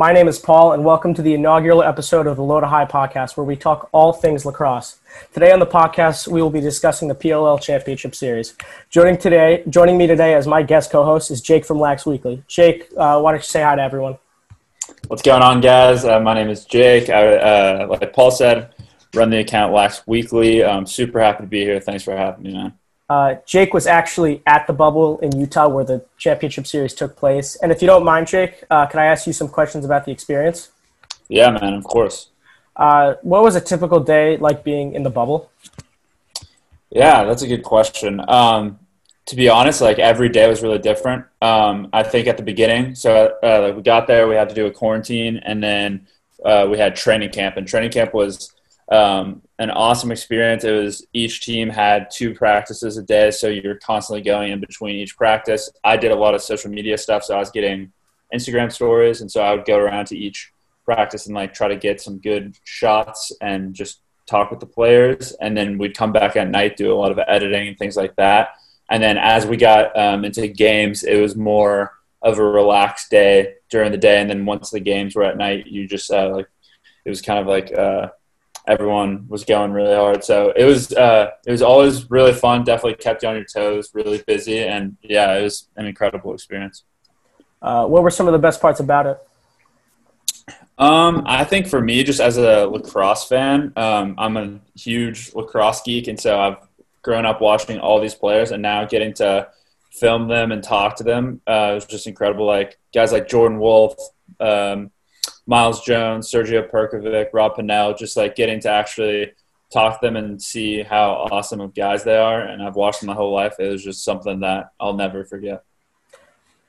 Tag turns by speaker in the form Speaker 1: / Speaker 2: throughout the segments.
Speaker 1: My name is Paul, and welcome to the inaugural episode of the Low to High podcast, where we talk all things lacrosse. Today on the podcast, we will be discussing the PLL Championship Series. Joining today, joining me today as my guest co-host is Jake from Lax Weekly. Jake, uh, why don't you say hi to everyone?
Speaker 2: What's going on, guys? Uh, my name is Jake. I, uh, like Paul said, run the account Lax Weekly. I'm super happy to be here. Thanks for having me, man.
Speaker 1: Uh, Jake was actually at the bubble in Utah where the championship series took place. And if you don't mind, Jake, uh, can I ask you some questions about the experience?
Speaker 2: Yeah, man, of course.
Speaker 1: Uh, what was a typical day like being in the bubble?
Speaker 2: Yeah, that's a good question. Um, to be honest, like every day was really different. Um, I think at the beginning, so uh, like we got there, we had to do a quarantine, and then uh, we had training camp, and training camp was um, an awesome experience. It was each team had two practices a day, so you're constantly going in between each practice. I did a lot of social media stuff, so I was getting Instagram stories, and so I would go around to each practice and like try to get some good shots and just talk with the players. And then we'd come back at night, do a lot of editing and things like that. And then as we got um, into games, it was more of a relaxed day during the day, and then once the games were at night, you just uh, like it was kind of like. Uh, everyone was going really hard. So it was uh, it was always really fun. Definitely kept you on your toes. Really busy, and yeah, it was an incredible experience.
Speaker 1: Uh, what were some of the best parts about it?
Speaker 2: Um, I think for me, just as a lacrosse fan, um, I'm a huge lacrosse geek, and so I've grown up watching all these players, and now getting to film them and talk to them uh, was just incredible. Like guys like Jordan Wolf. Um, Myles Jones, Sergio Perkovic, Rob Pannell, just like getting to actually talk to them and see how awesome of guys they are. And I've watched them my whole life. It was just something that I'll never forget.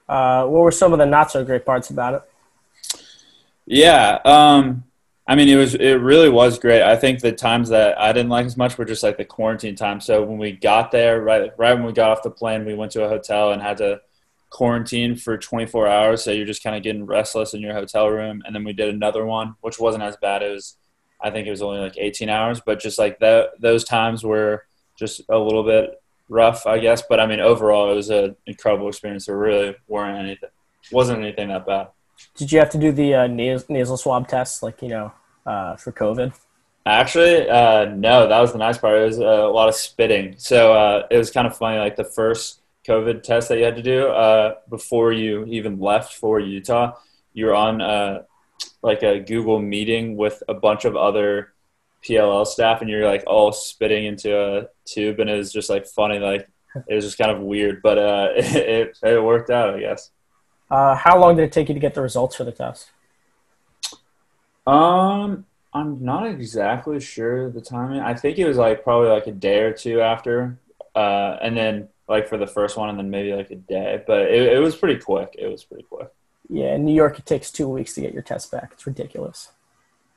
Speaker 1: Uh, what were some of the not so great parts about it?
Speaker 2: Yeah, um, I mean, it was it really was great. I think the times that I didn't like as much were just like the quarantine time. So when we got there, right right when we got off the plane, we went to a hotel and had to quarantine for 24 hours, so you're just kind of getting restless in your hotel room. And then we did another one, which wasn't as bad. It was, I think it was only like 18 hours, but just like that, those times were just a little bit rough, I guess. But I mean, overall, it was an incredible experience. There really weren't anything, wasn't anything that bad.
Speaker 1: Did you have to do the uh, nasal swab test, like you know, uh, for COVID?
Speaker 2: Actually, uh, no. That was the nice part. It was a lot of spitting, so uh, it was kind of funny. Like the first COVID test that you had to do uh, before you even left for Utah. You were on uh, like a Google meeting with a bunch of other PLL staff, and you're like all spitting into a tube, and it was just like funny. Like it was just kind of weird, but uh, it, it worked out, I guess.
Speaker 1: Uh, how long did it take you to get the results for the test?
Speaker 2: Um, I'm not exactly sure the timing. I think it was like probably like a day or two after, uh, and then like for the first one and then maybe like a day. But it, it was pretty quick. It was pretty quick.
Speaker 1: Yeah, in New York, it takes two weeks to get your test back. It's ridiculous.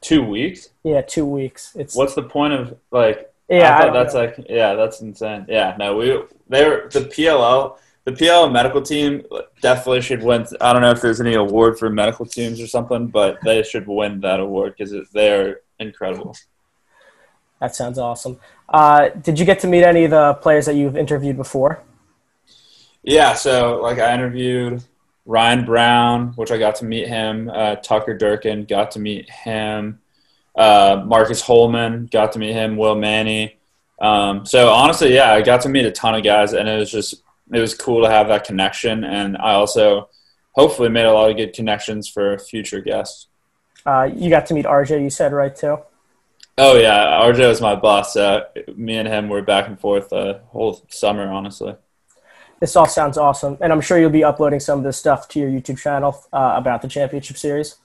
Speaker 2: Two weeks?
Speaker 1: Yeah, two weeks. It's
Speaker 2: what's the point of like?
Speaker 1: Yeah,
Speaker 2: I that's know. like yeah, that's insane. Yeah, no, we they were the PLL. The PLL medical team definitely should win. I don't know if there's any award for medical teams or something, but they should win that award because they are incredible.
Speaker 1: That sounds awesome. Uh, did you get to meet any of the players that you've interviewed before?
Speaker 2: Yeah, so like I interviewed Ryan Brown, which I got to meet him. Uh, Tucker Durkin, got to meet him. Uh, Marcus Holman, got to meet him. Will Manny. Um, so honestly, yeah, I got to meet a ton of guys, and it was just it was cool to have that connection. And I also hopefully made a lot of good connections for future guests.
Speaker 1: Uh, you got to meet RJ, you said right too.
Speaker 2: Oh yeah, RJ was my boss. Uh, me and him were back and forth the whole summer, honestly.
Speaker 1: This all sounds awesome, and I'm sure you'll be uploading some of this stuff to your YouTube channel uh, about the championship series.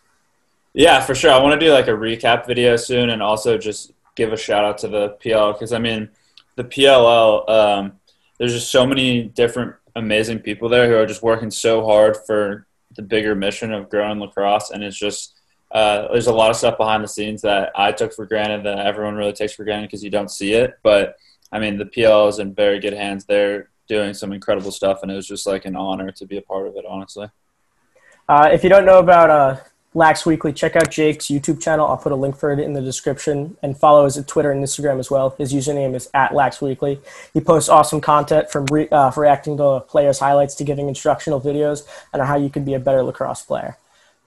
Speaker 2: Yeah, for sure. I want to do like a recap video soon, and also just give a shout out to the PL because I mean, the PLL. Um, there's just so many different amazing people there who are just working so hard for the bigger mission of growing lacrosse, and it's just uh, there's a lot of stuff behind the scenes that I took for granted that everyone really takes for granted because you don't see it. But I mean, the PL is in very good hands. They're doing some incredible stuff, and it was just like an honor to be a part of it. Honestly.
Speaker 1: Uh, if you don't know about uh, Lax Weekly, check out Jake's YouTube channel. I'll put a link for it in the description, and follow his Twitter and Instagram as well. His username is at Lax Weekly. He posts awesome content from re- uh, reacting to players' highlights to giving instructional videos on how you can be a better lacrosse player.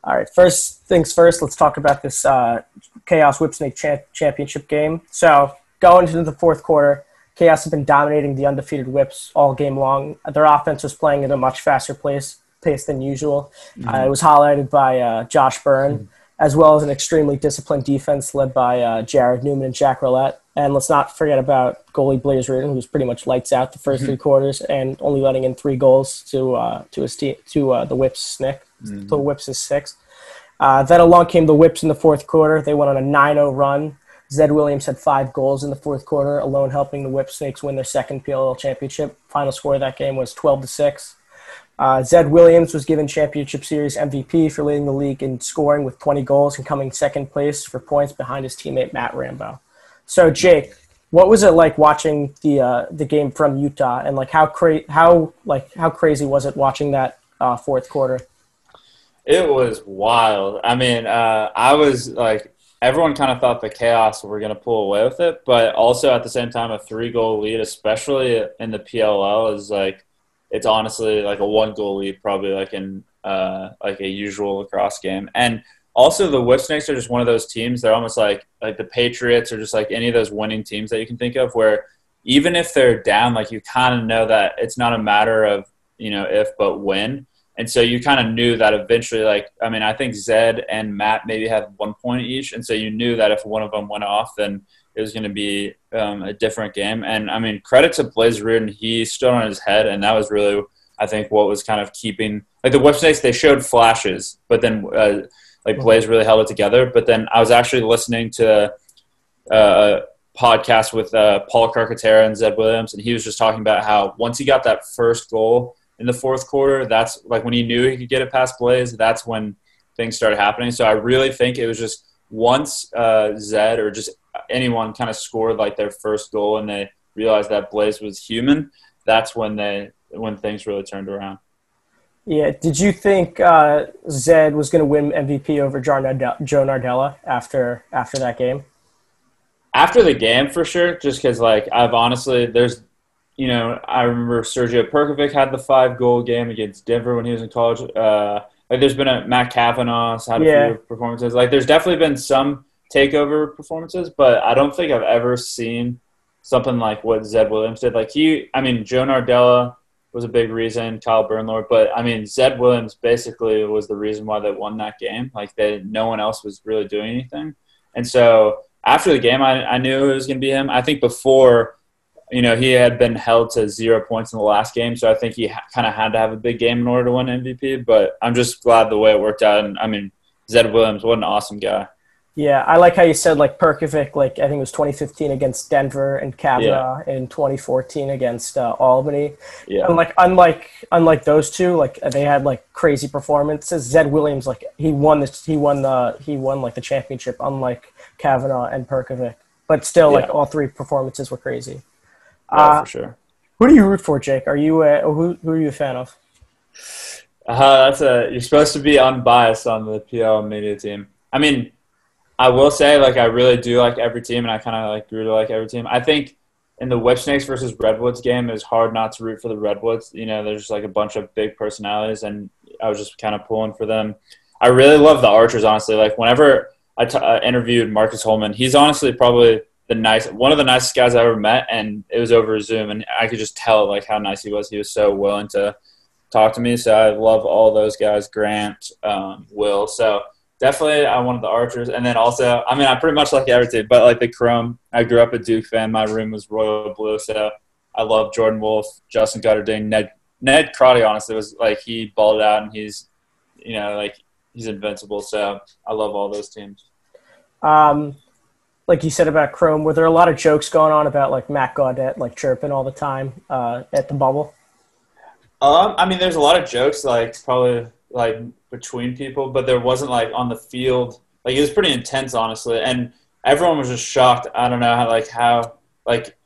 Speaker 1: All right, first things first, let's talk about this uh, Chaos Whipsnake cha- Championship game. So, going into the fourth quarter, Chaos has been dominating the undefeated Whips all game long. Their offense was playing at a much faster pace, pace than usual. Mm-hmm. Uh, it was highlighted by uh, Josh Byrne, mm-hmm. as well as an extremely disciplined defense led by uh, Jarrod Neumann and Jack Rowlett. And let's not forget about goalie Blaze Riorden, who was pretty much lights out the 1st mm-hmm. three quarters and only letting in three goals to uh, to his team to uh, the Whipsnakes. Mm-hmm. Whips is six. Uh, then along came the Whips in the fourth quarter. They went on a 9-0 run. Zed Williams had five goals in the fourth quarter, alone helping the Whip Snakes win their second PLL championship. Final score of that game was 12 to six. Uh, Zed Williams was given championship series MVP for leading the league in scoring with 20 goals and coming second place for points behind his teammate Matt Rambo. So Jake, what was it like watching the uh, the game from Utah, and like how cra- how like how crazy was it watching that uh, fourth quarter?
Speaker 2: It was wild. I mean, uh, I was like, everyone kind of thought the chaos were going to pull away with it, but also at the same time, a three goal lead, especially in the PLL, is like it's honestly like a one goal lead, probably like in uh, like a usual lacrosse game, and also the Whipsnakes are just one of those teams. They're almost like like the Patriots or just like any of those winning teams that you can think of, where even if they're down, like you kind of know that it's not a matter of you know if but when. And so you kind of knew that eventually, like I mean, I think Zed and Matt maybe had one point each, and so you knew that if one of them went off, then it was going to be um, a different game. And I mean, credit to Blaze Riorden, he stood on his head, and that was really, I think, what was kind of keeping like the Whipsnakes. They showed flashes, but then uh, like Blaze really held it together. But then I was actually listening to uh, a podcast with uh, Paul Carcaterra and Zed Williams, and he was just talking about how once he got that first goal in the fourth quarter, that's like when he knew he could get it past Blaze. That's when things started happening. So I really think it was just once uh, Zed or just anyone kind of scored like their first goal and they realized that Blaze was human. That's when they when things really turned around.
Speaker 1: Yeah. Did you think uh, Zed was going to win MVP over Joe Nardella after after that game?
Speaker 2: After the game, for sure. Just because, like, I've honestly, there's, you know, I remember Sergio Perkovic had the five goal game against Denver when he was in college. Uh, like, there's been a Matt Kavanagh's had a yeah. few performances. Like, there's definitely been some takeover performances, but I don't think I've ever seen something like what Zed Williams did. Like he, I mean, Joe Nardella was a big reason, Kyle Bernlohr. But I mean, Zed Williams basically was the reason why they won that game. Like they, no one else was really doing anything. And so after the game, I, I knew it was going to be him. I think before, you know, he had been held to zero points in the last game, so I think he ha- kind of had to have a big game in order to win MVP. But I'm just glad the way it worked out. And I mean, Zed Williams, what an awesome guy.
Speaker 1: Yeah, I like how you said like Perkovic, like I think it was 2015 against Denver and Kavanagh yeah. in 2014 against uh, Albany. Yeah. And like unlike unlike those two, like they had like crazy performances. Zed Williams, like he won this, he won the he won like the championship, unlike Kavanagh and Perkovic. But still, yeah. like all three performances were crazy.
Speaker 2: Yeah, uh, for sure.
Speaker 1: Who do you root for, Jake? Are you a, who who are you a fan of?
Speaker 2: Uh, that's a you're supposed to be unbiased on the PL media team. I mean I will say, like, I really do like every team, and I kind of like grew to like every team. I think in the Whipsnakes versus Redwoods game, it was hard not to root for the Redwoods. You know, there's just like a bunch of big personalities, and I was just kind of pulling for them. I really love the Archers, honestly. Like, whenever I t- uh, interviewed Marcus Holman, he's honestly probably the nice one of the nicest guys I ever met, and it was over Zoom, and I could just tell like how nice he was. He was so willing to talk to me. So I love all those guys, Grant, um, Will. So definitely I wanted the Archers, and then also I mean I pretty much like everything, but like the Chrome. I grew up a Duke fan. My room was royal blue, so I love Jordan Wolf, Justin Guterding, Ned Ned Crotty. Honestly, was like he balled out, and he's you know like he's invincible. So I love all those teams.
Speaker 1: Um, like you said about Chrome, were there a lot of jokes going on about like Matt Gaudet like chirping all the time uh, at the bubble?
Speaker 2: Um, I mean, there's a lot of jokes like probably like between people, but there wasn't like on the field. Like it was pretty intense, honestly, and everyone was just shocked. I don't know how like how like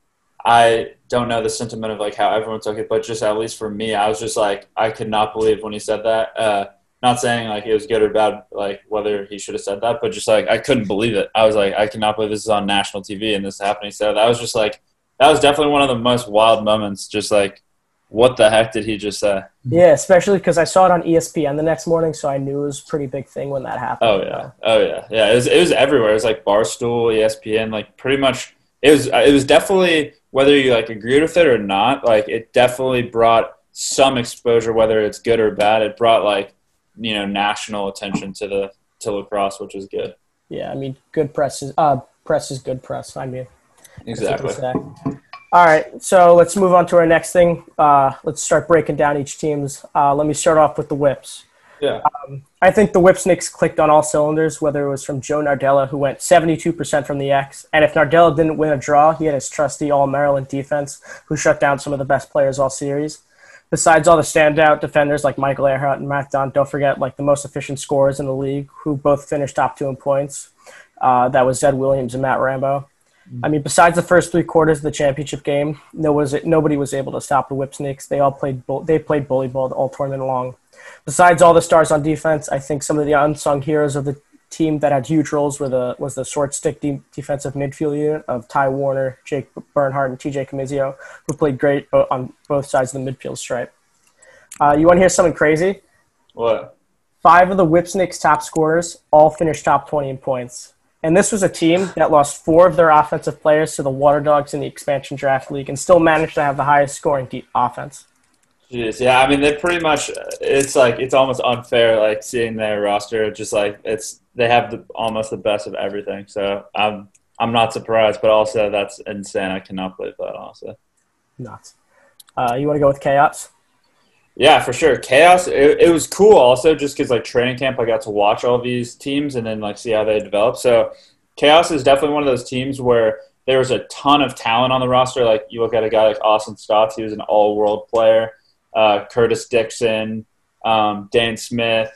Speaker 2: I don't know the sentiment of like how everyone took it, but just at least for me, I was just like I could not believe when he said that. Uh, not saying like it was good or bad, like whether he should have said that, but just like I couldn't believe it. I was like, I cannot believe this is on national TV and this is happening. So that was just like that was definitely one of the most wild moments. Just like what the heck did he just say?
Speaker 1: Yeah, especially because I saw it on ESPN the next morning, so I knew it was a pretty big thing when that happened.
Speaker 2: Oh yeah, oh yeah, yeah. It was it was everywhere. It was like Barstool, ESPN, like pretty much. It was it was definitely whether you like agreed with it or not. Like it definitely brought some exposure, whether it's good or bad. It brought like you know national attention to the to lacrosse, which is good.
Speaker 1: Yeah, I mean, good press is uh press is good press. I mean,
Speaker 2: Exactly.
Speaker 1: All right, so let's move on to our next thing. Uh, let's start breaking down each team's. Uh, let me start off with the whips.
Speaker 2: Yeah.
Speaker 1: Um, I think the whips Whipsnakes clicked on all cylinders, whether it was from Joe Nardella, who went 72% from the X, and if Nardella didn't win a draw, he had his trusty All Maryland defense, who shut down some of the best players all series. Besides all the standout defenders like Michael Ehrhardt and Matt Dunn, don't forget like the most efficient scorers in the league, who both finished top two in points. Uh, that was Zed Williams and Matt Rambo. I mean, besides the first three quarters of the championship game, no was nobody was able to stop the Whipsnakes. They all played they played bully ball all tournament long. Besides all the stars on defense, I think some of the unsung heroes of the team that had huge roles were the was the short stick de- defensive midfield unit of Ty Warner, Jake Bernhardt, and TJ Comizio, who played great on both sides of the midfield stripe. Uh, you want to hear something crazy?
Speaker 2: What?
Speaker 1: Five of the Whipsnakes' top scorers all finished top 20 in points. And this was a team that lost four of their offensive players to the Water Dogs in the expansion draft league and still managed to have the highest scoring deep offense.
Speaker 2: Jeez, yeah, I mean they pretty much. It's like it's almost unfair, like seeing their roster. Just like it's they have the, almost the best of everything. So I'm I'm not surprised, but also that's insane. I cannot believe that. Also,
Speaker 1: nuts. Uh, you want to go with chaos?
Speaker 2: Yeah, for sure. Chaos. It, it was cool also, just because like training camp, I got to watch all these teams and then like see how they develop. So Chaos is definitely one of those teams where there was a ton of talent on the roster. Like you look at a guy like Austin Staats, he was an all-world player. Uh, Curtis Dickson, um, Dan Smith,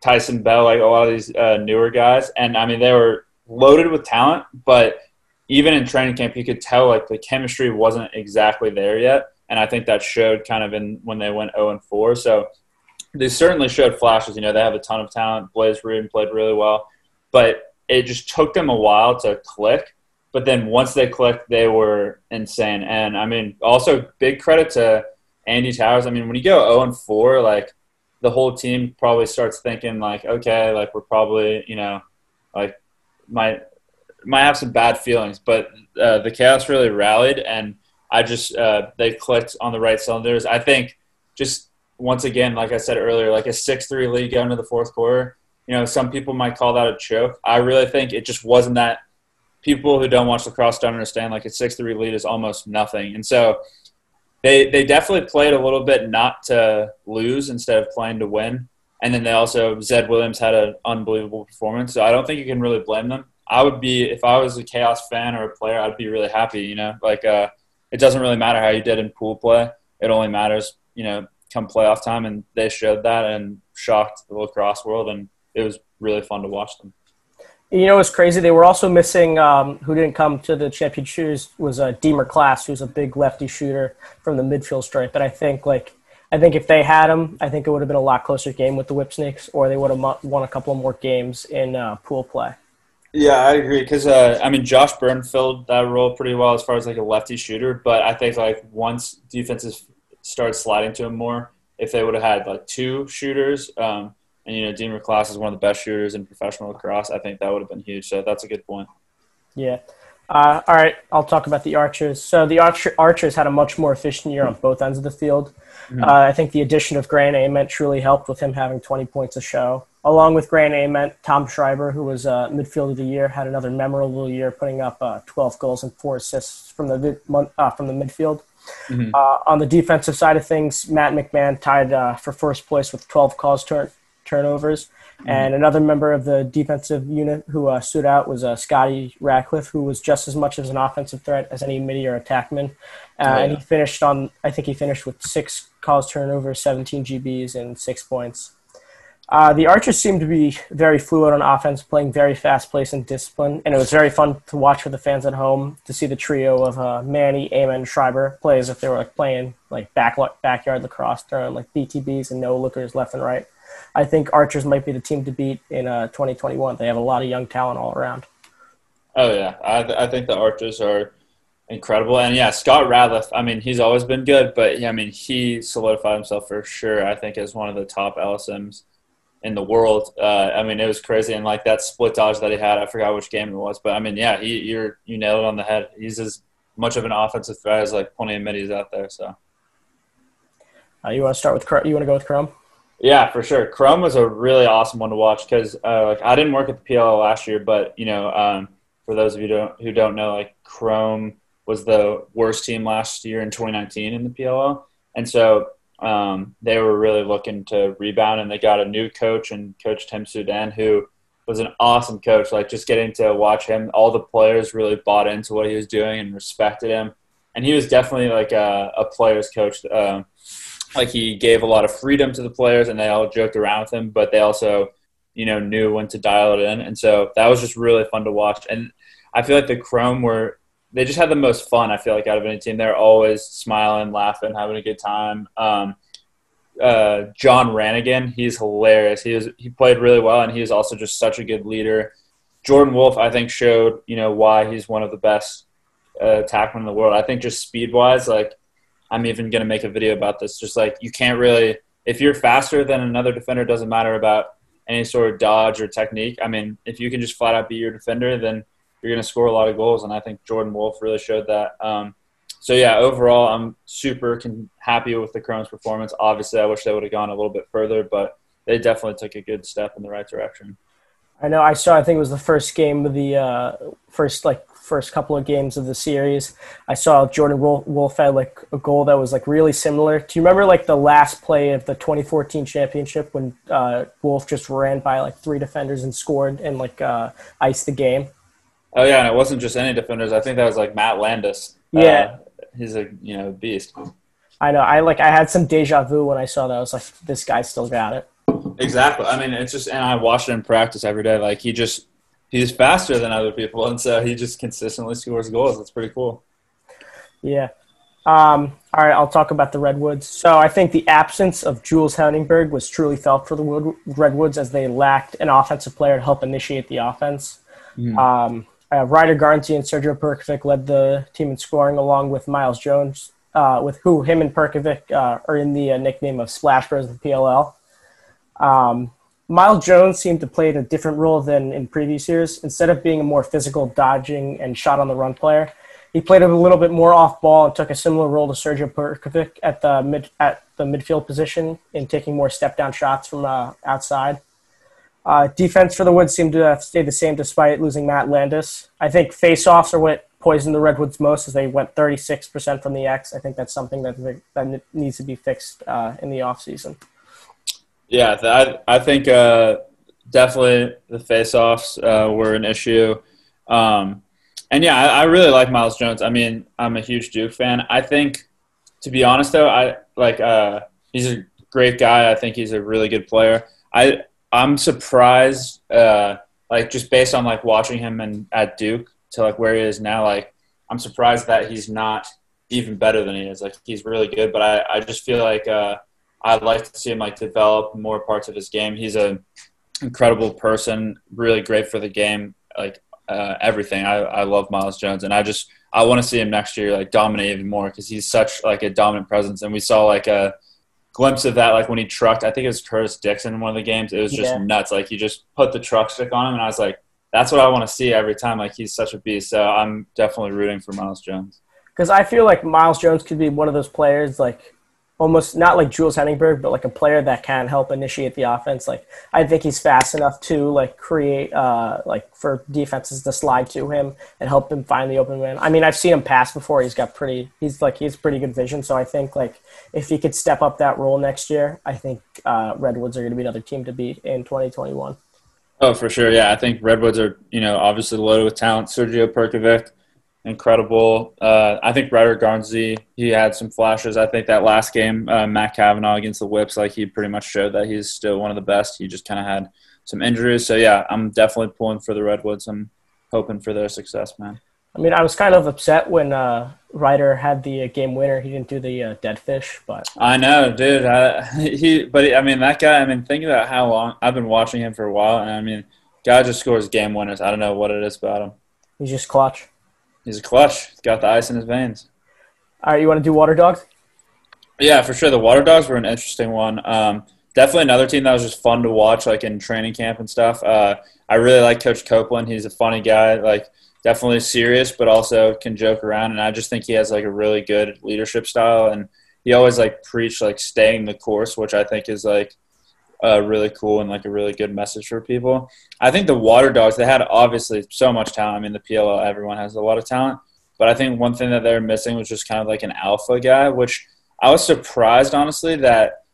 Speaker 2: Tyson Bell, like a lot of these uh, newer guys. And I mean, they were loaded with talent, but even in training camp, you could tell like the chemistry wasn't exactly there yet and I think that showed kind of in when they went 0 and 4. So they certainly showed flashes. You know, they have a ton of talent. Blaze Riorden played really well, but it just took them a while to click. But then once they clicked, they were insane. And I mean, also big credit to Andy Towers. I mean, when you go 0 and 4, like the whole team probably starts thinking like, okay, like we're probably, you know, like might might have some bad feelings. But uh, the chaos really rallied and I just uh, they clicked on the right cylinders. I think just once again, like I said earlier, like a six three lead going to the fourth quarter. You know, some people might call that a choke. I really think it just wasn't that. People who don't watch lacrosse don't understand. Like a six three lead is almost nothing, and so they they definitely played a little bit not to lose instead of playing to win. And then they also Zed Williams had an unbelievable performance. So I don't think you can really blame them. I would be if I was a chaos fan or a player, I'd be really happy. You know, like uh, it doesn't really matter how you did in pool play. It only matters, you know, come playoff time, and they showed that and shocked the lacrosse world, and it was really fun to watch them.
Speaker 1: You know, it's crazy. They were also missing. Um, who didn't come to the championship was a uh, Deemer Class, who's a big lefty shooter from the midfield stripe. But I think, like, I think if they had him, I think it would have been a lot closer game with the Whipsnakes, or they would have won a couple more games in uh, pool play.
Speaker 2: Yeah, I agree because uh, I mean Josh Byrne filled that role pretty well as far as like a lefty shooter, but I think like once defenses start sliding to him more, if they would have had like two shooters, um, and you know Deemer Class is one of the best shooters in professional lacrosse, I think that would have been huge. So that's a good point.
Speaker 1: Yeah. Uh, all right, I'll talk about the Archers. So the Archer, Archers had a much more efficient year on both ends of the field. Mm-hmm. Uh, I think the addition of Grant Ament truly helped with him having 20 points a show. Along with Grant Ament, Tom Schreiber, who was uh, midfield of the year, had another memorable year, putting up uh, 12 goals and four assists from the uh, from the midfield. Mm-hmm. Uh, on the defensive side of things, Matt McMahon tied uh, for first place with 12 calls turn- turnovers. Mm-hmm. And another member of the defensive unit who uh, stood out was uh, Scotty Ratliff, who was just as much as an offensive threat as any midi or attackman. Uh, oh, yeah. And he finished on, I think he finished with six calls turnovers, 17 GBs, and six points. Uh, the Archers seemed to be very fluid on offense, playing very fast pace and discipline, and it was very fun to watch for the fans at home to see the trio of uh, Manny, Ament, Schreiber play as if they were like playing like back backyard lacrosse, throwing like BTBs and no lookers left and right. I think Archers might be the team to beat in uh, 2021. They have a lot of young talent all around.
Speaker 2: Oh yeah, I, th- I think the Archers are incredible. And yeah, Scott Ratliff, I mean, he's always been good, but yeah, I mean, he solidified himself for sure, I think, as one of the top LSMs in the world. Uh, I mean, it was crazy. And like that split dodge that he had, I forgot which game it was, but I mean, yeah, he, you're, you nailed it on the head. He's as much of an offensive threat as like plenty of middies out there. So,
Speaker 1: uh, you want to start with, you want to go with Chrome?
Speaker 2: Yeah, for sure. Chrome was a really awesome one to watch because uh, like I didn't work at the PLL last year, but you know, um, for those of you don't, who don't know, like Chrome was the worst team last year in 2019 in the PLL, and so um, they were really looking to rebound, and they got a new coach and Coach Tim Soudan, who was an awesome coach. Like just getting to watch him, all the players really bought into what he was doing and respected him, and he was definitely like a, a players coach. Um, like he gave a lot of freedom to the players and they all joked around with him, but they also, you know, knew when to dial it in. And so that was just really fun to watch. And I feel like the Chrome were they just had the most fun. I feel like out of any team, they're always smiling, laughing, having a good time. Um, uh, John Ranagan, he's hilarious. He was he played really well, and he is also just such a good leader. Jordan Wolf, I think, showed you know why he's one of the best uh, in the world. I think just speed wise, like I'm even going to make a video about this. Just like you can't really, if you're faster than another defender, doesn't matter about any sort of dodge or technique. I mean, if you can just flat out be your defender, then you're going to score a lot of goals. And I think Jordan Wolf really showed that. Um, so yeah, overall, I'm super happy with the Chrome's performance. Obviously, I wish they would have gone a little bit further, but they definitely took a good step in the right direction.
Speaker 1: I know. I saw. I think it was the first game of the uh, first like first couple of games of the series. I saw Jordan Wolf had like a goal that was like really similar. Do you remember like the last play of the 2014 championship when uh, Wolf just ran by like three defenders and scored and like uh, iced the game?
Speaker 2: Oh yeah, and it wasn't just any defenders. I think that was like Matt Landis.
Speaker 1: Uh, yeah,
Speaker 2: uh, he's a you know beast.
Speaker 1: I know. I like. I had some deja vu when I saw that. I was like, this guy still got it.
Speaker 2: Exactly. I mean, it's just, and I watch it in practice every day. Like he just he's faster than other people, and so he just consistently scores goals. That's pretty cool.
Speaker 1: Yeah. Um, all right, I'll talk about the Redwoods. So I think the absence of Jules Heningburg was truly felt for the Redwoods as they lacked an offensive player to help initiate the offense. Mm. Um, uh, Ryder Garnsey and Sergio Perkovic led the team in scoring along with Myles Jones, uh, with who him and Perkovic uh, are in the uh, nickname of Splash Bros of the PLL. Um, Myles Jones seemed to play a different role than in previous years. Instead of being a more physical, dodging, and shot on the run player, he played a little bit more off ball and took a similar role to Sergio Perkovic at the mid at the midfield position in taking more step down shots from uh, outside. Uh, defense for the Woods seemed to have stayed the same despite losing Matt Landis. I think face-offs are what poisoned the Redwoods most as they went 36% from the X. I think that's something that, that needs to be fixed uh, in the offseason.
Speaker 2: Yeah, that, I think uh, definitely the face-offs uh, were an issue. Um, and yeah, I, I, really like Myles Jones. I mean, I'm a huge Duke fan. I think, to be honest though, I like uh, he's a great guy. I think he's a really good player. I I'm surprised, uh, like just based on like watching him and at Duke to like where he is now. Like I'm surprised that he's not even better than he is. Like he's really good, but I I just feel like. Uh, I'd like to see him like develop more parts of his game. He's a incredible person, really great for the game, like uh, everything. I, I love Myles Jones, and I just I want to see him next year like dominate even more because he's such like a dominant presence. And we saw like a glimpse of that like when he trucked. I think it was Curtis Dickson in one of the games. It was just yeah. nuts. Like he just put the truck stick on him, and I was like, that's what I want to see every time. Like he's such a beast. So I'm definitely rooting for Myles Jones.
Speaker 1: Because I feel like Myles Jones could be one of those players like almost not like Jules Heningburg, but like a player that can help initiate the offense. Like I think he's fast enough to like create uh like for defenses to slide to him and help him find the open man. I mean, I've seen him pass before. He's got pretty he's like he's pretty good vision. So I think like if he could step up that role next year, I think uh, Redwoods are going to be another team to beat in 2021.
Speaker 2: Oh, for sure. Yeah, I think Redwoods are you know obviously loaded with talent. Sergio Perkovic incredible. Uh, I think Ryder Garnsey, he had some flashes. I think that last game, uh, Matt Kavanagh against the Whips, like he pretty much showed that he's still one of the best. He just kind of had some injuries. So, yeah, I'm definitely pulling for the Redwoods. I'm hoping for their success, man.
Speaker 1: I mean, I was kind of upset when uh, Ryder had the uh, game winner. He didn't do the uh, dead fish, but
Speaker 2: I know, dude. I, he, but I mean, that guy. I mean, think about how long I've been watching him for a while, and I mean, guy just scores game winners. I don't know what it is about him.
Speaker 1: He's just clutch.
Speaker 2: He's a clutch. He's got the ice in his veins.
Speaker 1: All right, you want to do water dogs?
Speaker 2: Yeah, for sure. The water dogs were an interesting one. Um, definitely another team that was just fun to watch, like in training camp and stuff. Uh, I really like Coach Copelan. He's a funny guy, like definitely serious, but also can joke around. And I just think he has like a really good leadership style, and he always like preach like staying the course, which I think is like uh, really cool and like a really good message for people. I think the Water Dogs they had obviously so much talent. I mean, the PLL everyone has a lot of talent, but I think one thing that they're missing was just kind of like an alpha guy, which I was surprised honestly that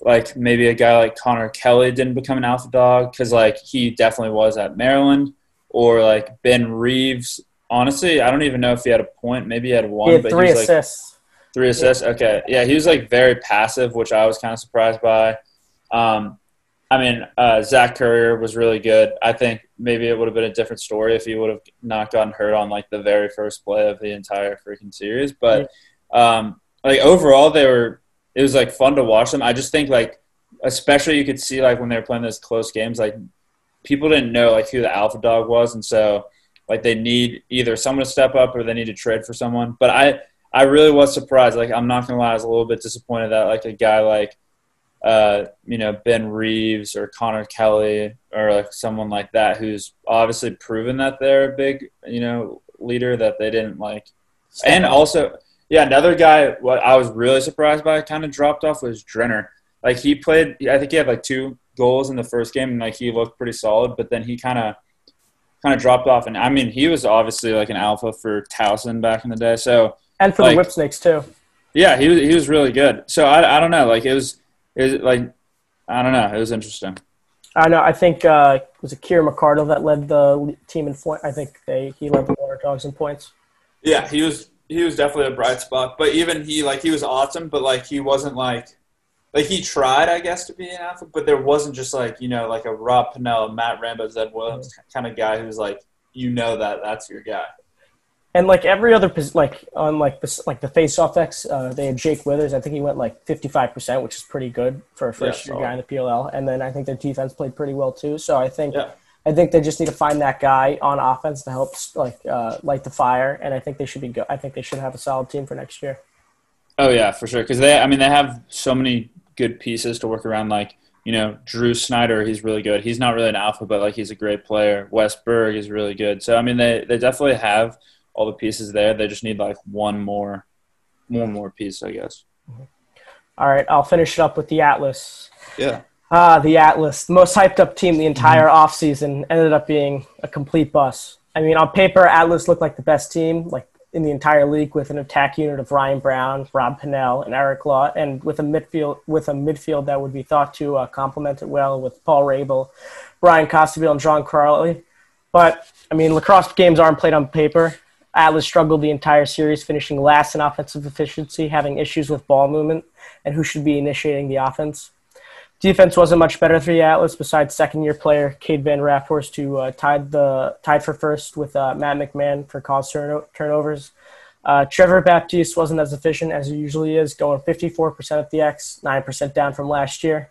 Speaker 2: like maybe a guy like Connor Kelly didn't become an alpha dog because like he definitely was at Maryland, or like Ben Reeves. Honestly, I don't even know if he had a point. Maybe he had one.
Speaker 1: He had
Speaker 2: but
Speaker 1: three
Speaker 2: he was,
Speaker 1: assists.
Speaker 2: Like, three assists. Okay, yeah, he was like very passive, which I was kind of surprised by. Um, I mean, uh, Zach Currier was really good. I think maybe it would have been a different story if he would have not gotten hurt on like the very first play of the entire freaking series. But um, like overall, they were. It was like fun to watch them. I just think like, especially you could see like when they were playing those close games, like people didn't know like who the alpha dog was, and so like they need either someone to step up or they need to trade for someone. But I I really was surprised. Like I'm not gonna lie, I was a little bit disappointed that like a guy like uh, you know Ben Reeves or Connor Kelly or like someone like that who's obviously proven that they're a big you know leader that they didn't like, and also yeah another guy what I was really surprised by kind of dropped off was Drenner. Like he played, I think he had like two goals in the first game, and like he looked pretty solid. But then he kind of kind of dropped off, and I mean he was obviously like an alpha for Towson back in the day. So
Speaker 1: and for
Speaker 2: like,
Speaker 1: the Whip Snakes too.
Speaker 2: Yeah, he was he was really good. So I, I don't know, like it was it was like I don't know, it was interesting.
Speaker 1: I know. I think uh, was it Kier McArdle that led the team in point. I think they he led the Water Dogs in points.
Speaker 2: Yeah, he was he was definitely a bright spot. But even he like he was awesome, but like he wasn't like like he tried, I guess, to be an athlete, but there wasn't just like you know like a Rob Pannell, Matt Rambo, Zed Williams kind of guy who's like you know that that's your guy.
Speaker 1: And like every other like on like the like the face off X, uh, they had Jake Withers. I think he went like fifty five percent, which is pretty good for a first
Speaker 2: Yeah,
Speaker 1: year guy in the PLL. And then I think their defense played pretty well too. So I think
Speaker 2: Yeah.
Speaker 1: I think they just need to find that guy on offense to help like uh, light the fire. And I think they should be good. I think they should have a solid team for next year.
Speaker 2: Oh yeah, for sure. Because they, I mean, they have so many good pieces to work around. Like you know, Drew Snider, he's really good. He's not really an alpha, but like he's a great player. Wes Berg is really good. So I mean, they they definitely have all the pieces there. They just need like one more, one more piece, I guess.
Speaker 1: All right, I'll finish it up with the Atlas.
Speaker 2: Yeah.
Speaker 1: Ah, the Atlas, the most hyped up team the entire offseason, ended up being a complete bust. I mean, on paper, Atlas looked like the best team, like in the entire league, with an attack unit of Ryan Brown, Rob Pannell, and Eric Law, and with a midfield with a midfield that would be thought to uh, complement it well with Paul Rabil, Bryan Costabile, and John Crowley. But I mean, lacrosse games aren't played on paper. Atlas struggled the entire series, finishing last in offensive efficiency, having issues with ball movement, and who should be initiating the offense. Defense wasn't much better for the Atlas, besides second-year player Cade Van Raaphorst, who uh, tied the tied for first with uh, Matt McMahon for caused turno- turnovers. Uh, Trevor Baptiste wasn't as efficient as he usually is, going 54% at the X, 9% down from last year.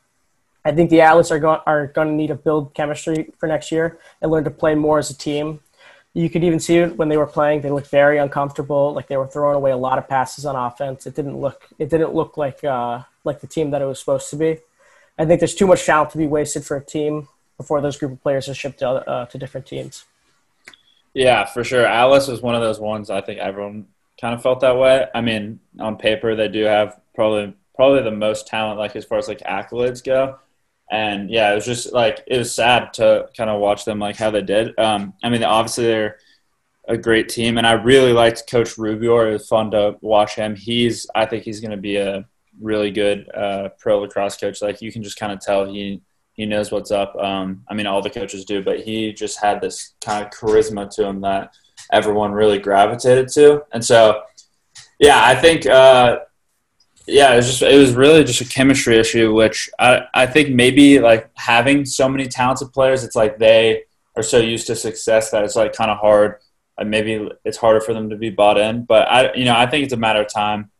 Speaker 1: I think the Atlas are going are going to need to build chemistry for next year and learn to play more as a team. You could even see when they were playing; they looked very uncomfortable, like they were throwing away a lot of passes on offense. It didn't look it didn't look like uh, like the team that it was supposed to be. I think there's too much talent to be wasted for a team before those group of players are shipped to, uh, to different teams.
Speaker 2: Yeah, for sure. Atlas was one of those ones. I think everyone kind of felt that way. I mean, on paper, they do have probably probably the most talent, like as far as like accolades go. And yeah, it was just like it was sad to kind of watch them like how they did. Um, I mean, obviously they're a great team, and I really liked Coach Rubeor. It was fun to watch him. He's I think he's going to be a really good uh, pro lacrosse coach. Like you can just kind of tell he he knows what's up. Um, I mean, all the coaches do, but he just had this kind of charisma to him that everyone really gravitated to. And so, yeah, I think, uh, yeah, it was just it was really just a chemistry issue, which I I think maybe like having so many talented players, it's like they are so used to success that it's like kind of hard. Maybe it's harder for them to be bought in, but I, you know, I think it's a matter of time,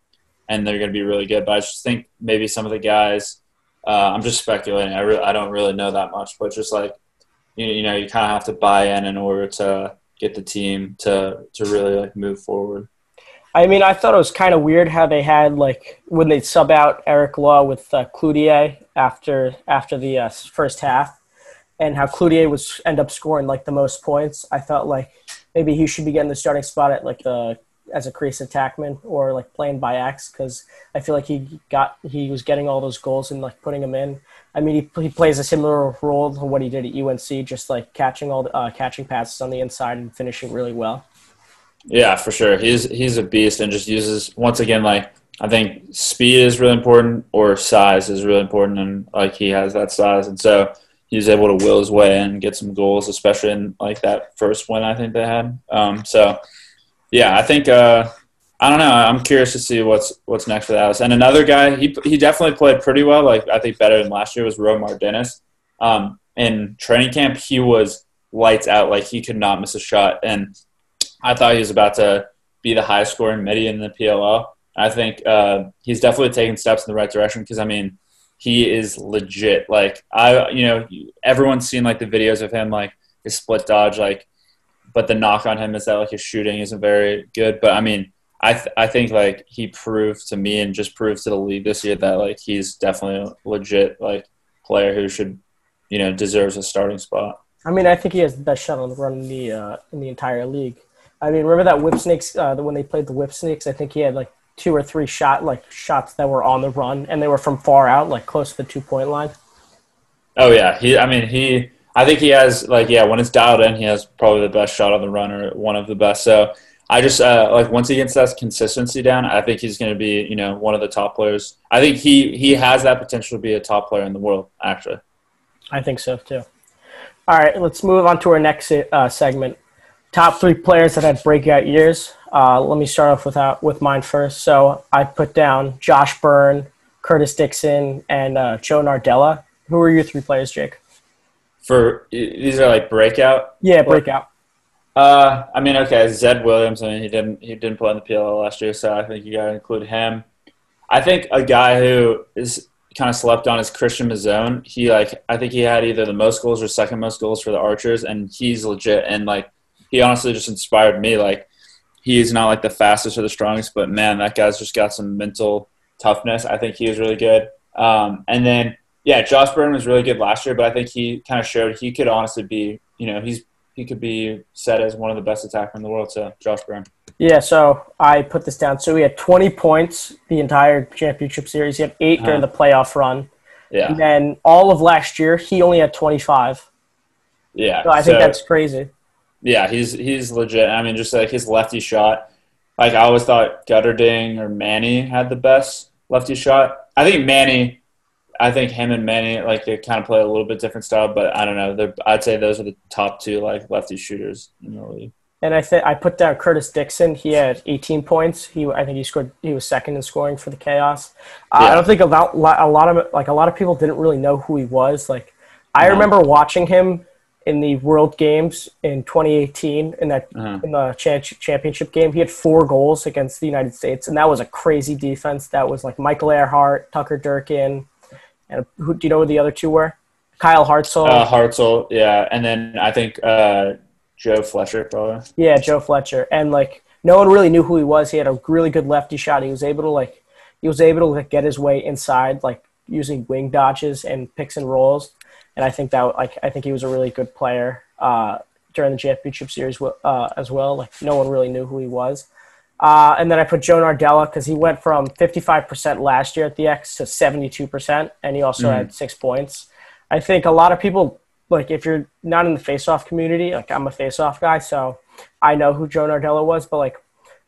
Speaker 2: and they're going to be really good. But I just think maybe some of the guys, uh, I'm just speculating. I really, I don't really know that much, but just like you, you know, you kind of have to buy in in order to get the team to to really like move forward.
Speaker 1: I mean, I thought it was kind of weird how they had like when they sub out Eric Law with uh, Cloutier after after the uh, first half, and how Cloutier was end up scoring like the most points. I thought like maybe he should be getting the starting spot at like the as a crease attackman or like playing by X because I feel like he got he was getting all those goals and like putting them in. I mean, he, he plays a similar role to what he did at UNC, just like catching all the uh, catching passes on the inside and finishing really well.
Speaker 2: Yeah, for sure. He's he's a beast and just uses once again like I think speed is really important or size is really important and like he has that size and so he's able to will his way in and get some goals, especially in like that first one I think they had. Um, so yeah, I think uh, I don't know. I'm curious to see what's what's next for Atlas. And another guy, he he definitely played pretty well. Like I think better than last year was Romar Dennis. Um, in training camp, he was lights out. Like he could not miss a shot, and I thought he was about to be the highest scoring midi in the PLL. I think uh, he's definitely taking steps in the right direction because I mean he is legit. Like I, you know, everyone's seen like the videos of him like his split dodge, like but the knock on him is that like his shooting isn't very good. But I mean, I th- I think like he proved to me and just proved to the league this year that like he's definitely a legit like player who should you know deserves a starting spot.
Speaker 1: I mean, I think he has the best shot on the run in the uh, in the entire league. I mean, remember that Whip Snakes uh, when they played the Whip Snakes? I think he had like two or three shot like shots that were on the run and they were from far out, like close to the two point line.
Speaker 2: Oh yeah, he. I mean, he I think he has like yeah, when it's dialed in, he has probably the best shot on the run or one of the best. So I just uh, like once he gets that consistency down, I think he's going to be you know one of the top players. I think he he has that potential to be a top player in the world. Actually,
Speaker 1: I think so too. All right, let's move on to our next uh, segment. Top three players that had breakout years. Uh, let me start off with uh, with mine first. So I put down Josh Byrne, Curtis Dickson, and uh, Joe Nardella. Who are your three players, Jake?
Speaker 2: for these are like breakout.
Speaker 1: Yeah, breakout.
Speaker 2: Uh, I mean, okay, Zed Williams. I mean, he didn't he didn't play in the PLL last year, so I think you got to include him. I think a guy who is kind of slept on is Christian Mazzone. He like I think he had either the most goals or second most goals for the Archers, and he's legit. And like he honestly just inspired me. Like he is not like the fastest or the strongest, but man, that guy's just got some mental toughness. I think he was really good. Um, and then yeah, Josh Byrne was really good last year, but I think he kind of showed he could honestly be, you know, he's he could be set as one of the best attackers in the world. So Josh Byrne.
Speaker 1: Yeah, so I put this down. So he had 20 points the entire championship series. He had 8 uh-huh. during the playoff run.
Speaker 2: Yeah.
Speaker 1: And then all of last year, he only had 25.
Speaker 2: Yeah.
Speaker 1: So I think so, that's crazy.
Speaker 2: Yeah, he's he's legit. I mean, just like his lefty shot. Like I always thought Guterding or Manny had the best lefty shot. I think Manny I think him and Manny like they kind of play a little bit different style, but I don't know. They're, I'd say those are the top two like lefty shooters in the league.
Speaker 1: And I think I put down Curtis Dickson. He had 18 points. He I think he scored. He was second in scoring for the Chaos. Uh, yeah. I don't think about a lot of like a lot of people didn't really know who he was. Like I remember watching him in the World Games in 2018 in that uh-huh. in the championship game. He had four goals against the United States, and that was a crazy defense. That was like Michael Ehrhardt, Tucker Durkin, and who do you know who the other two were? Kyle Hartzell.
Speaker 2: Uh, Hartzell, yeah, and then I think uh, Joe Fletcher probably.
Speaker 1: Yeah, Joe Fletcher, and like no one really knew who he was. He had a really good lefty shot. He was able to like he was able to like, get his way inside like using wing dodges and picks and rolls. And I think that like I think he was a really good player uh, during the championship series uh, as well. Like no one really knew who he was. Uh, and then I put Joe Nardella because he went from 55% last year at the X to 72%, and he also mm. had six points. I think a lot of people, like if you're not in the face-off community, like I'm a face-off guy, so I know who Joe Nardella was, but like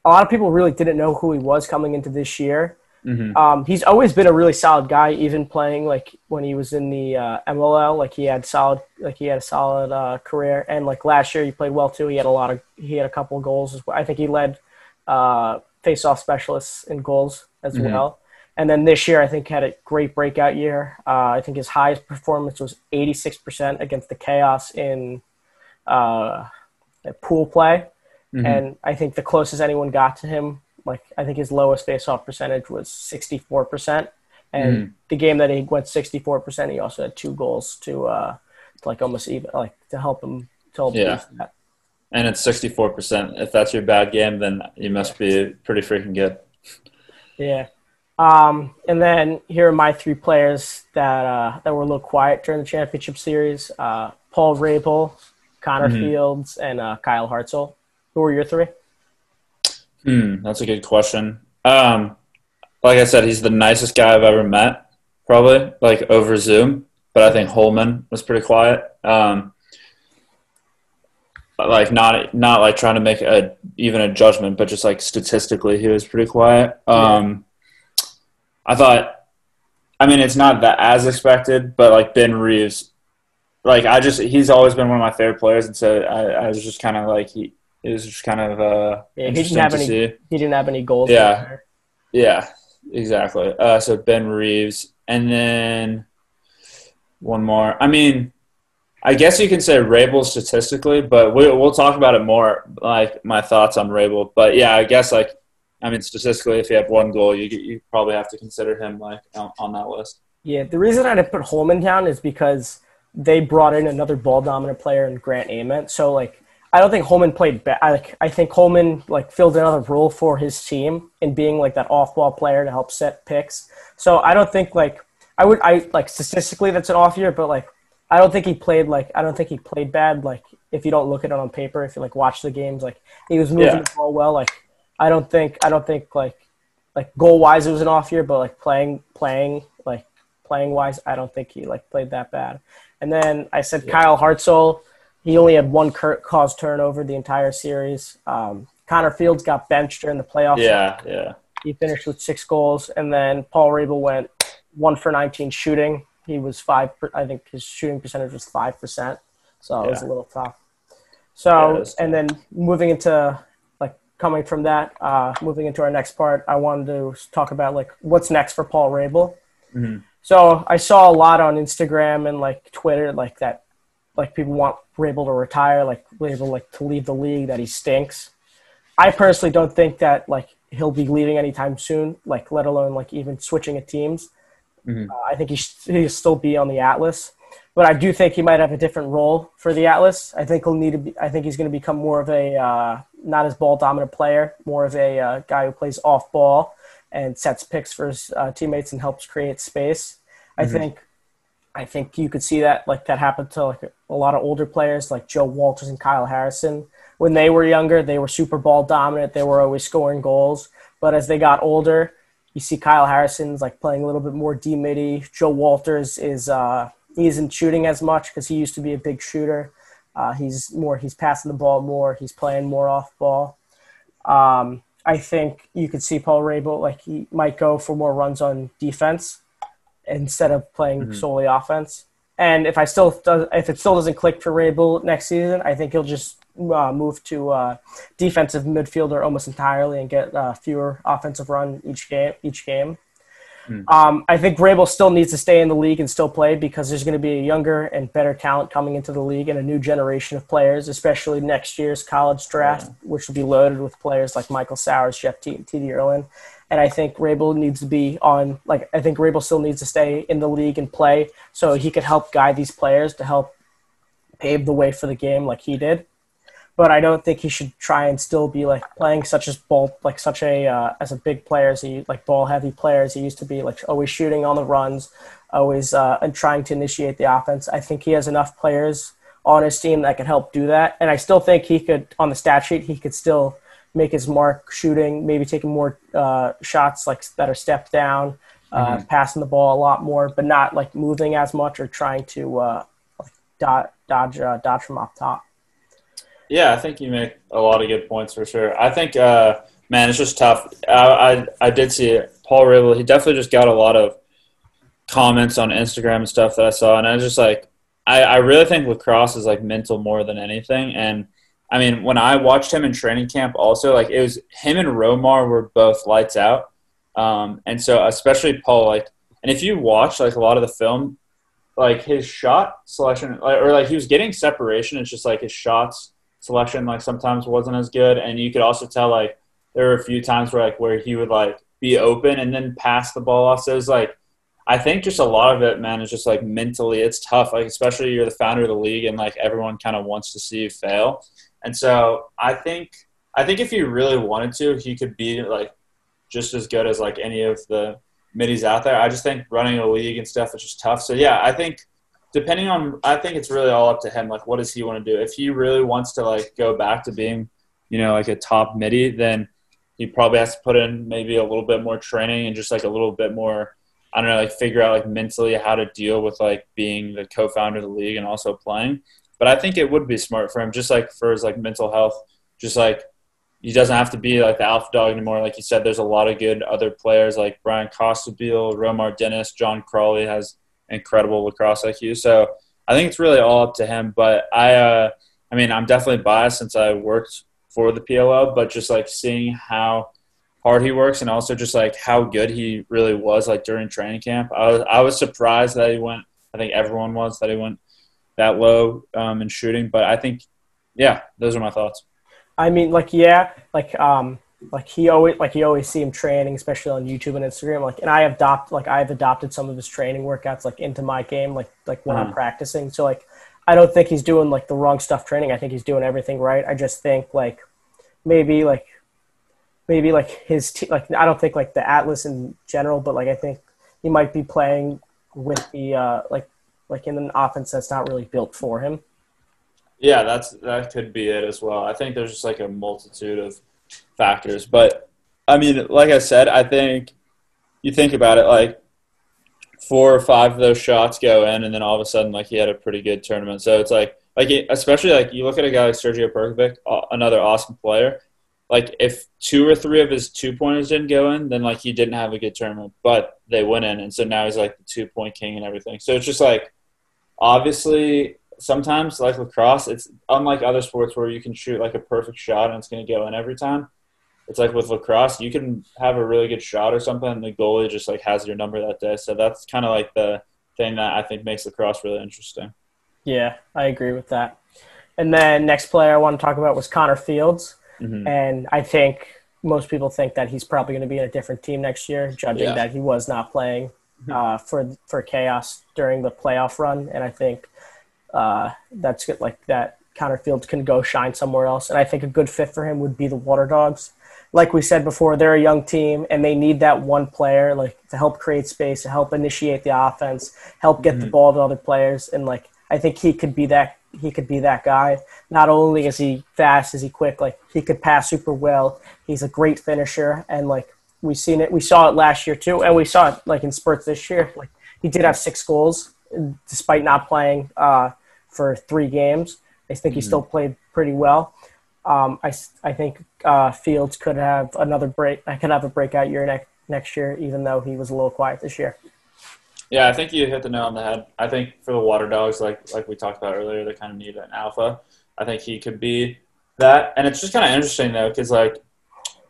Speaker 1: a lot of people really didn't know who he was coming into this year. Mm-hmm. Um, he's always been a really solid guy, even playing like when he was in the uh, MLL. Like he had solid, like he had a solid uh, career, and like last year he played well too. He had a lot of, he had a couple of goals. I think he led uh, face-off specialists in goals as mm-hmm. well. And then this year, I think had a great breakout year. Uh, I think his highest performance was 86% against the Chaos in uh, pool play, mm-hmm. and I think the closest anyone got to him, like I think his lowest face-off percentage was 64%. And mm-hmm. the game that he went 64%, he also had two goals to, uh, to like almost even like to help him to help
Speaker 2: yeah.
Speaker 1: that.
Speaker 2: and it's sixty four percent. If that's your bad game, then you must be pretty freaking good.
Speaker 1: Yeah. Um, and then here are my three players that uh, that were a little quiet during the championship series: uh, Paul Rabil, Connor mm-hmm. Fields, and uh, Kyle Hartzell. Who were your three?
Speaker 2: Hmm, that's a good question. Um, like I said, he's the nicest guy I've ever met, probably like over Zoom. But I think Holman was pretty quiet. Um, like not not like trying to make a even a judgment, but just like statistically, he was pretty quiet. Um, I thought, I mean, it's not that as expected, but like Ben Reeves, like I just he's always been one of my favorite players, and so I, I was just kind of like he it was just kind of uh,
Speaker 1: yeah, he didn't have any see. he didn't have any goals.
Speaker 2: Yeah, yeah, exactly. Uh, so Ben Reeves, and then one more. I mean, I guess you can say Rabil statistically, but we, will talk about it more. Like my thoughts on Rabil. but yeah, I guess like I mean statistically, if you have one goal, you you probably have to consider him like on, on that list.
Speaker 1: Yeah, the reason I didn't put Holman down is because they brought in another ball dominant player in Grant Ament. So like I don't think Holman played bad. Like, I think Holman like filled another role for his team in being like that off ball player to help set picks. So I don't think like I would I like statistically that's an off year, but like I don't think he played like I don't think he played bad. Like if you don't look at it on paper, if you like watch the games, like he was moving yeah. the ball well. Like I don't think I don't think like like goal wise it was an off year, but like playing playing like playing wise, I don't think he like played that bad. And then I said yeah. Kyle Hartzell. He only had one cause turnover the entire series. Um, Connor Fields got benched during the playoffs.
Speaker 2: Yeah, yeah.
Speaker 1: He finished with six goals, and then Paul Rabil went one for 19 shooting. He was five. I think his shooting percentage was five percent, so yeah. it was a little tough. So, yeah, and then moving into like coming from that, uh, moving into our next part, I wanted to talk about like what's next for Paul Rabil. Mm-hmm. So I saw a lot on Instagram and like Twitter, like that, like people want Rabil to retire, like Rabil like to leave the league, that he stinks. I personally don't think that like he'll be leaving anytime soon, like let alone like even switching at teams. Mm-hmm. Uh, I think he should he'll still be on the Atlas, but I do think he might have a different role for the Atlas. I think he'll need to be. I think he's going to become more of a uh, not as ball dominant player, more of a uh, guy who plays off ball and sets picks for his uh, teammates and helps create space. I mm-hmm. think I think you could see that like that happened to like a lot of older players like Joe Walters and Kyle Harrison. When they were younger, they were super ball dominant. They were always scoring goals. But as they got older, you see Kyle Harrison's like playing a little bit more D middie. Joe Walters is uh, he isn't shooting as much because he used to be a big shooter. Uh, he's more he's passing the ball more. He's playing more off ball. Um, I think you could see Paul Rabil like he might go for more runs on defense instead of playing mm-hmm. solely offense. And if I still does, if it still doesn't click for Rabil next season, I think he'll just uh, move to uh, defensive midfielder almost entirely and get uh, fewer offensive run each game. Each game. Mm. Um, I think Rabil still needs to stay in the league and still play because there's going to be a younger and better talent coming into the league and a new generation of players, especially next year's college draft, yeah. which will be loaded with players like Michael Sowers, Jeff Teat T. Erlin, and I think Rabil needs to be on. Like I think Rabil still needs to stay in the league and play, so he could help guide these players to help pave the way for the game, like he did. But I don't think he should try and still be like playing such as ball, like such a uh, as a big player as he like ball heavy player as he used to be, like always shooting on the runs, always uh, and trying to initiate the offense. I think he has enough players on his team that can help do that, and I still think he could on the stat sheet he could still make his mark shooting, maybe taking more uh, shots like that are stepped down, uh, mm-hmm. passing the ball a lot more, but not like moving as much or trying to uh, dodge dodge, uh, dodge from off top.
Speaker 2: Yeah, I think you make a lot of good points for sure. I think, uh, man, it's just tough. I, I, I did see it. Paul Rabil. He definitely just got a lot of comments on Instagram and stuff that I saw, and I was just like, I, I really think lacrosse is like mental more than anything, and I mean, when I watched him in training camp, also like it was him and Romar were both lights out, um, and so especially Paul, like, and if you watch like a lot of the film, like his shot selection, or like he was getting separation, it's just like his shots selection like sometimes wasn't as good, and you could also tell like there were a few times where like where he would like be open and then pass the ball off. So it was like I think just a lot of it, man, is just like mentally it's tough. Like especially you're the founder of the league and like everyone kind of wants to see you fail. And so I think I think if he really wanted to, he could be like just as good as like any of the middies out there. I just think running a league and stuff is just tough. So yeah, I think depending on I think it's really all up to him. Like what does he want to do? If he really wants to like go back to being, you know, like a top middie, then he probably has to put in maybe a little bit more training and just like a little bit more I don't know, like figure out like mentally how to deal with like being the co-founder of the league and also playing. But I think it would be smart for him, just like for his like mental health, just like he doesn't have to be like the alpha dog anymore. Like you said, there's a lot of good other players like Bryan Costabile, Romar Dennis, John Crawley has incredible lacrosse IQ. So I think it's really all up to him. But I, uh, I mean, I'm definitely biased since I worked for the PLL, but just like seeing how hard he works and also just like how good he really was like during training camp. I was I was surprised that he went. I think everyone was that he went that low um, in shooting. But I think, yeah, those are my thoughts.
Speaker 1: I mean, like yeah, like um, like he always like you always see him training, especially on YouTube and Instagram. Like, and I have adopt like I've adopted some of his training workouts like into my game, like like when uh-huh. I'm practicing. So like, I don't think he's doing like the wrong stuff training. I think he's doing everything right. I just think like maybe like maybe like his te- like I don't think like the Atlas in general, but like I think he might be playing with the uh, like like in an offense that's not really built for him.
Speaker 2: Yeah, that's that could be it as well. I think there's just like a multitude of factors, but I mean, like I said, I think you think about it like four or five of those shots go in, and then all of a sudden, like he had a pretty good tournament. So it's like, like especially like you look at a guy like Sergio Perkovic, another awesome player like if two or three of his two pointers didn't go in, then like he didn't have a good tournament, but they went in, and so now he's like the two point king and everything. So it's just like obviously sometimes like lacrosse, it's unlike other sports where you can shoot like a perfect shot and it's going to go in every time. It's like with lacrosse, you can have a really good shot or something, and the goalie just like has your number that day. So that's kind of like the thing that I think makes lacrosse really interesting.
Speaker 1: Yeah, I agree with that. And then next player I want to talk about was Connor Fields. Mm-hmm. And I think most people think that he's probably going to be in a different team next year, judging yeah. that he was not playing mm-hmm. uh, for for chaos during the playoff run. And I think uh, that's good, like that. Connor Fields can go shine somewhere else, and I think a good fit for him would be the Water Dogs. Like we said before, they're a young team, and they need that one player like to help create space, to help initiate the offense, help get mm-hmm. the ball to other players, and like I think he could be that he could be that guy. Not only is he fast, is he quick, like he could pass super well. He's a great finisher, and like we seen it, we saw it last year too, and we saw it like in spurts this year. Like he did have six goals despite not playing uh, for three games. I think he mm-hmm. still played pretty well. Um, I, I think uh, Fields could have another break. I could have a breakout year next next year, even though he was a little quiet this year.
Speaker 2: Yeah, I think you hit the nail on the head. I think for the Water Dogs, like like we talked about earlier, they kind of need an alpha. I think he could be that, and it's just kind of interesting though, because like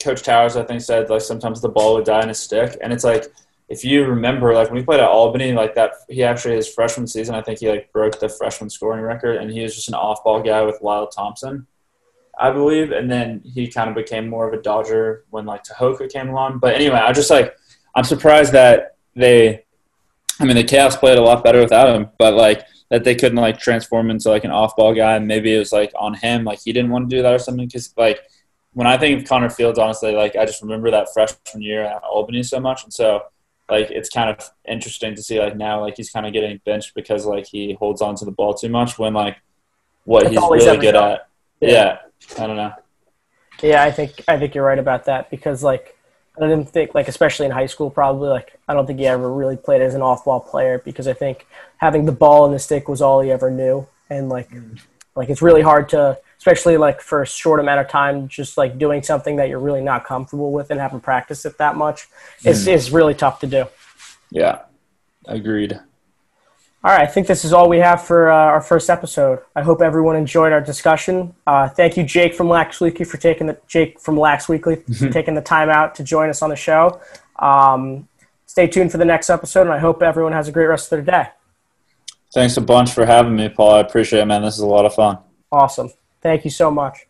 Speaker 2: Coach Towers, I think said like sometimes the ball would die in a stick, and it's like if you remember, like when he played at Albany, like that, he actually his freshman season, I think he like broke the freshman scoring record, and he was just an off-ball guy with Lyle Thompson, I believe, and then he kind of became more of a Dodger when like Tehoka came along. But anyway, I just like I'm surprised that they I mean, the Chaos played a lot better without him, but like that they couldn't like transform into like an off-ball guy. Maybe it was like on him, like he didn't want to do that or something. Because like when I think of Connor Fields, honestly, like I just remember that freshman year at Albany so much, and so like it's kind of interesting to see like now like he's kind of getting benched because like he holds on to the ball too much when like what That's he's really good done. at. Yeah. yeah, I don't know.
Speaker 1: Yeah, I think I think you're right about that because like I didn't think like especially in high school probably like I don't think he ever really played as an off ball player because I think having the ball and the stick was all he ever knew and like mm. like it's really hard to especially like for a short amount of time just like doing something that you're really not comfortable with and haven't practiced it that much mm. is is really tough to do.
Speaker 2: Yeah. Agreed.
Speaker 1: All right, I think this is all we have for uh, our first episode. I hope everyone enjoyed our discussion. Uh, thank you, Jake from Lax Weekly, for taking the Jake from Lax Weekly for taking the time out to join us on the show. Um, stay tuned for the next episode, and I hope everyone has a great rest of their day.
Speaker 2: Thanks a bunch for having me, Paul. I appreciate it, man. This is a lot of fun.
Speaker 1: Awesome. Thank you so much.